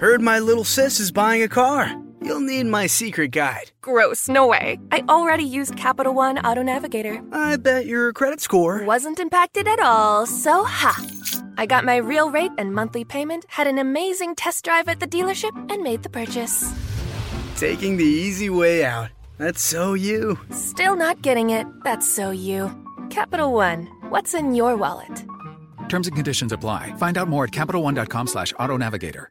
Heard my little sis is buying a car. You'll need my secret guide. Gross, no way. I already used Capital One Auto Navigator. I bet your credit score wasn't impacted at all, so ha. I got my real rate and monthly payment, had an amazing test drive at the dealership, and made the purchase. Taking the easy way out. That's so you. Still not getting it. That's so you. Capital One, what's in your wallet? Terms and conditions apply. Find out more at CapitalOne.com slash auto navigator.